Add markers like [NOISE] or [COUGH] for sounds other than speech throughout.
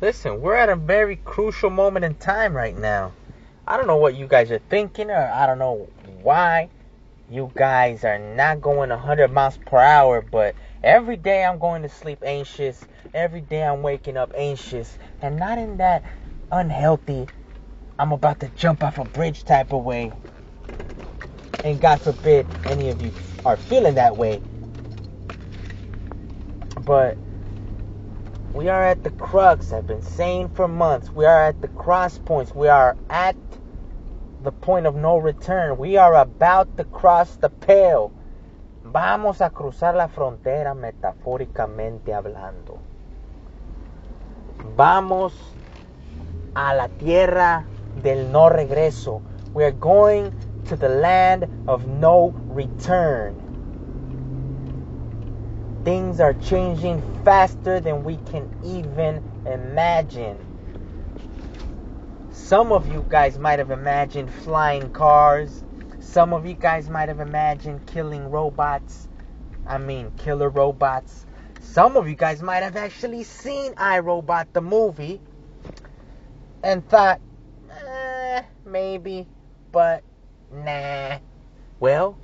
listen, we're at a very crucial moment in time right now. I don't know what you guys are thinking, or I don't know why you guys are not going 100 miles per hour, but every day I'm going to sleep anxious. Every day I'm waking up anxious, and not in that unhealthy, I'm about to jump off a bridge type of way. And God forbid any of you are feeling that way. But we are at the crux. I've been saying for months. We are at the cross points. We are at the point of no return. We are about to cross the pale. Vamos a cruzar la frontera metafóricamente hablando. Vamos a la tierra del no regreso. We are going to the land of no return. Things are changing faster than we can even imagine. Some of you guys might have imagined flying cars. Some of you guys might have imagined killing robots. I mean, killer robots. Some of you guys might have actually seen I, Robot the movie and thought, eh, maybe, but nah. Well,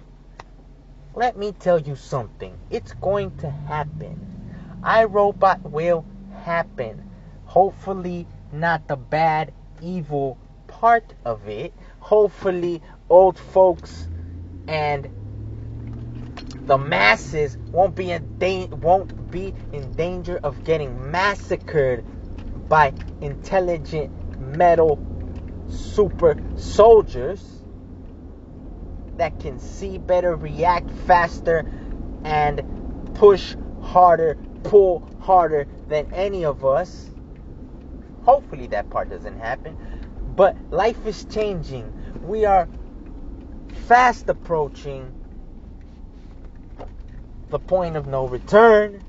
let me tell you something. It's going to happen. I, Robot will happen. Hopefully, not the bad, evil part of it. Hopefully, old folks and the masses won't be in da- won't be in danger of getting massacred by intelligent metal super soldiers that can see better, react faster, and push harder, pull harder than any of us. Hopefully, that part doesn't happen. But life is changing. We are fast approaching the point of no return.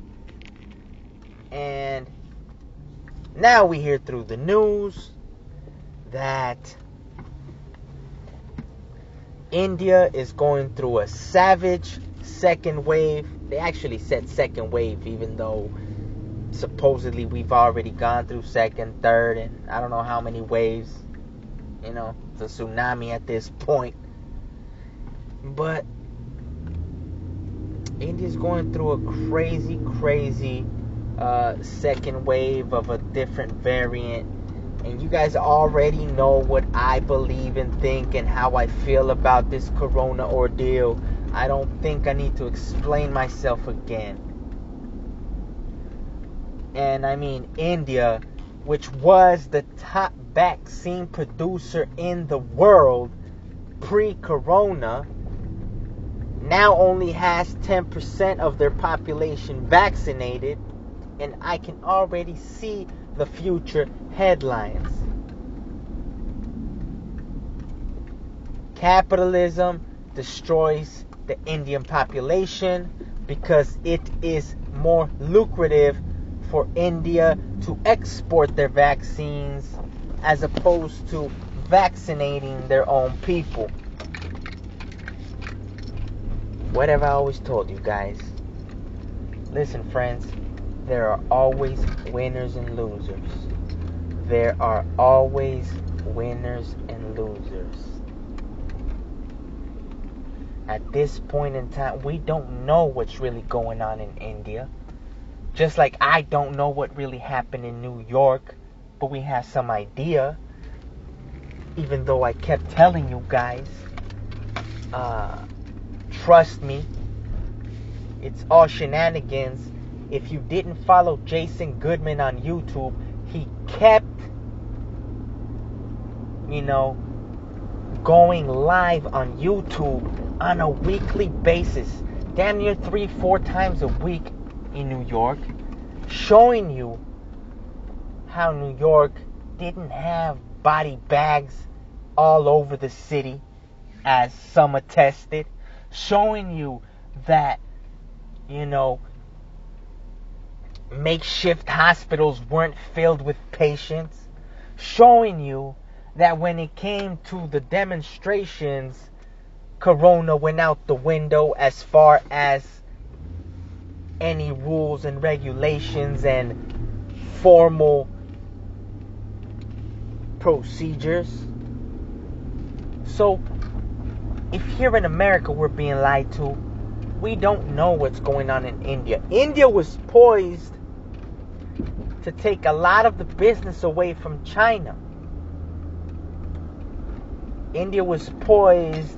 And now we hear through the news that India is going through a savage second wave. They actually said second wave, even though supposedly we've already gone through second, third, and I don't know how many waves. You know, a tsunami at this [LAUGHS] point. But India's going through a crazy, crazy uh, second wave of a different variant. And you guys already know what I believe and think and how I feel about this corona ordeal. I don't think I need to explain myself again. And I mean, India, which was the top vaccine producer in the world pre corona, now only has 10% of their population vaccinated, and I can already see the future headlines. Capitalism destroys the Indian population because it is more lucrative for India to export their vaccines as opposed to vaccinating their own people. What have I always told you guys? Listen, friends, there are always winners and losers. There are always winners and losers. At this point in time, we don't know what's really going on in India. Just like I don't know what really happened in New York, but we have some idea. Even though I kept telling you guys, uh, trust me, it's all shenanigans. If you didn't follow Jason Goodman on YouTube, he kept, you know, going live on YouTube on a weekly basis, damn near three, four times a week in New York, showing you how New York didn't have body bags all over the city, as some attested, showing you that, you know, makeshift hospitals weren't filled with patients, showing you that when it came to the demonstrations, Corona went out the window as far as any rules and regulations and formal procedures. So, if here in America we're being lied to, we don't know what's going on in India. India was poised to take a lot of the business away from China. India was poised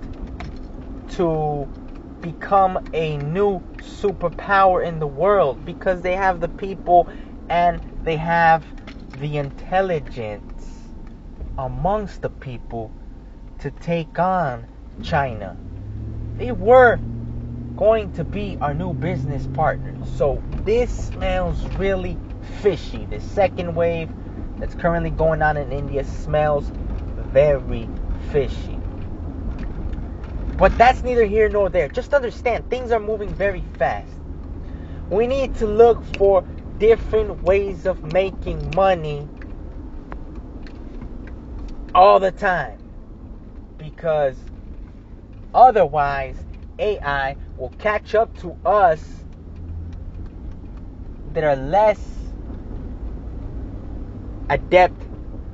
to become a new superpower in the world because they have the people and they have the intelligence amongst the people to take on China. They were going to be our new business partner. So this smells really fishy. The second wave that's currently going on in India smells very fishy. But that's neither here nor there. Just understand things are moving very fast. We need to look for different ways of making money all the time. Because otherwise, AI will catch up to us that are less adept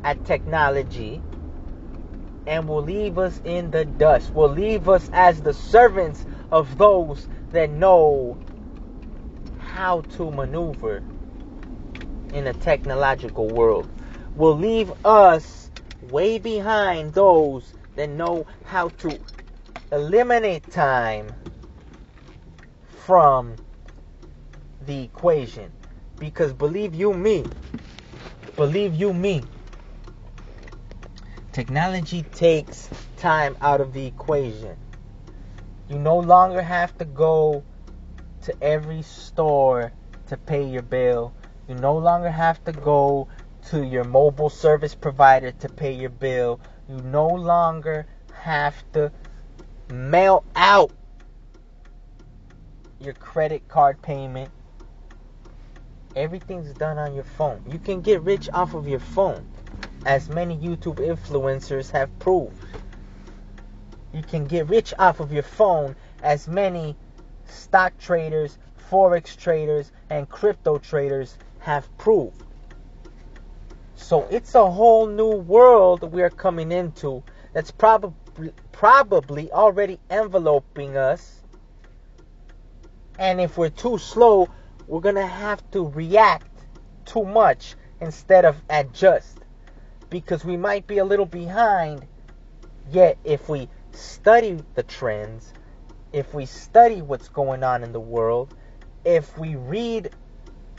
at technology and will leave us in the dust, will leave us as the servants of those that know how to maneuver in a technological world, will leave us way behind those that know how to eliminate time from the equation. Because believe you me, believe you me, Technology takes time out of the equation. You no longer have to go to every store to pay your bill. You no longer have to go to your mobile service provider to pay your bill. You no longer have to mail out your credit card payment. Everything's done on your phone. You can get rich off of your phone as many YouTube influencers have proved. You can get rich off of your phone, as many stock traders, forex traders, and crypto traders have proved. So it's a whole new world we're coming into that's probably probably already enveloping us. And if we're too slow, we're going to have to react too much instead of adjust because we might be a little behind. Yet, if we study the trends, if we study what's going on in the world, if we read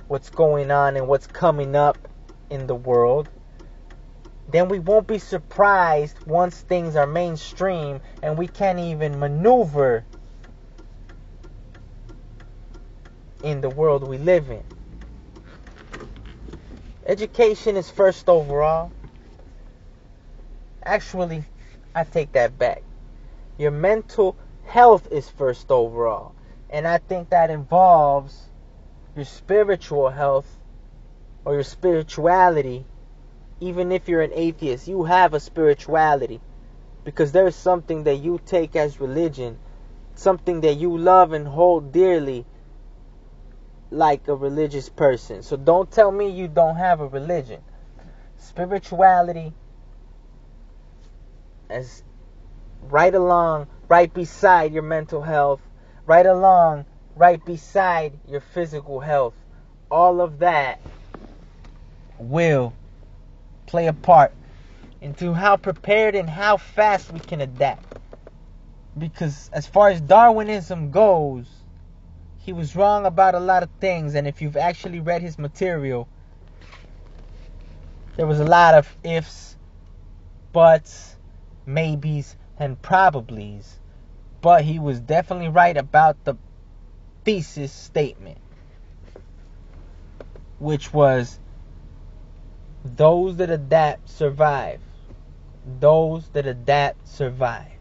what's going on and what's coming up in the world, then we won't be surprised once things are mainstream and we can't even maneuver in the world we live in. Education is first overall. Actually, I take that back. Your mental health is first overall. And I think that involves your spiritual health or your spirituality. Even if you're an atheist, you have a spirituality because there's something that you take as religion, something that you love and hold dearly like a religious person. So don't tell me you don't have a religion. Spirituality as right along, right beside your mental health, right along, right beside your physical health. All of that will play a part into how prepared and how fast we can adapt. Because as far as Darwinism goes, he was wrong about a lot of things, and if you've actually read his material, there was a lot of ifs, buts, maybes, and probablys, but he was definitely right about the thesis statement, which was those that adapt survive. Those that adapt survive.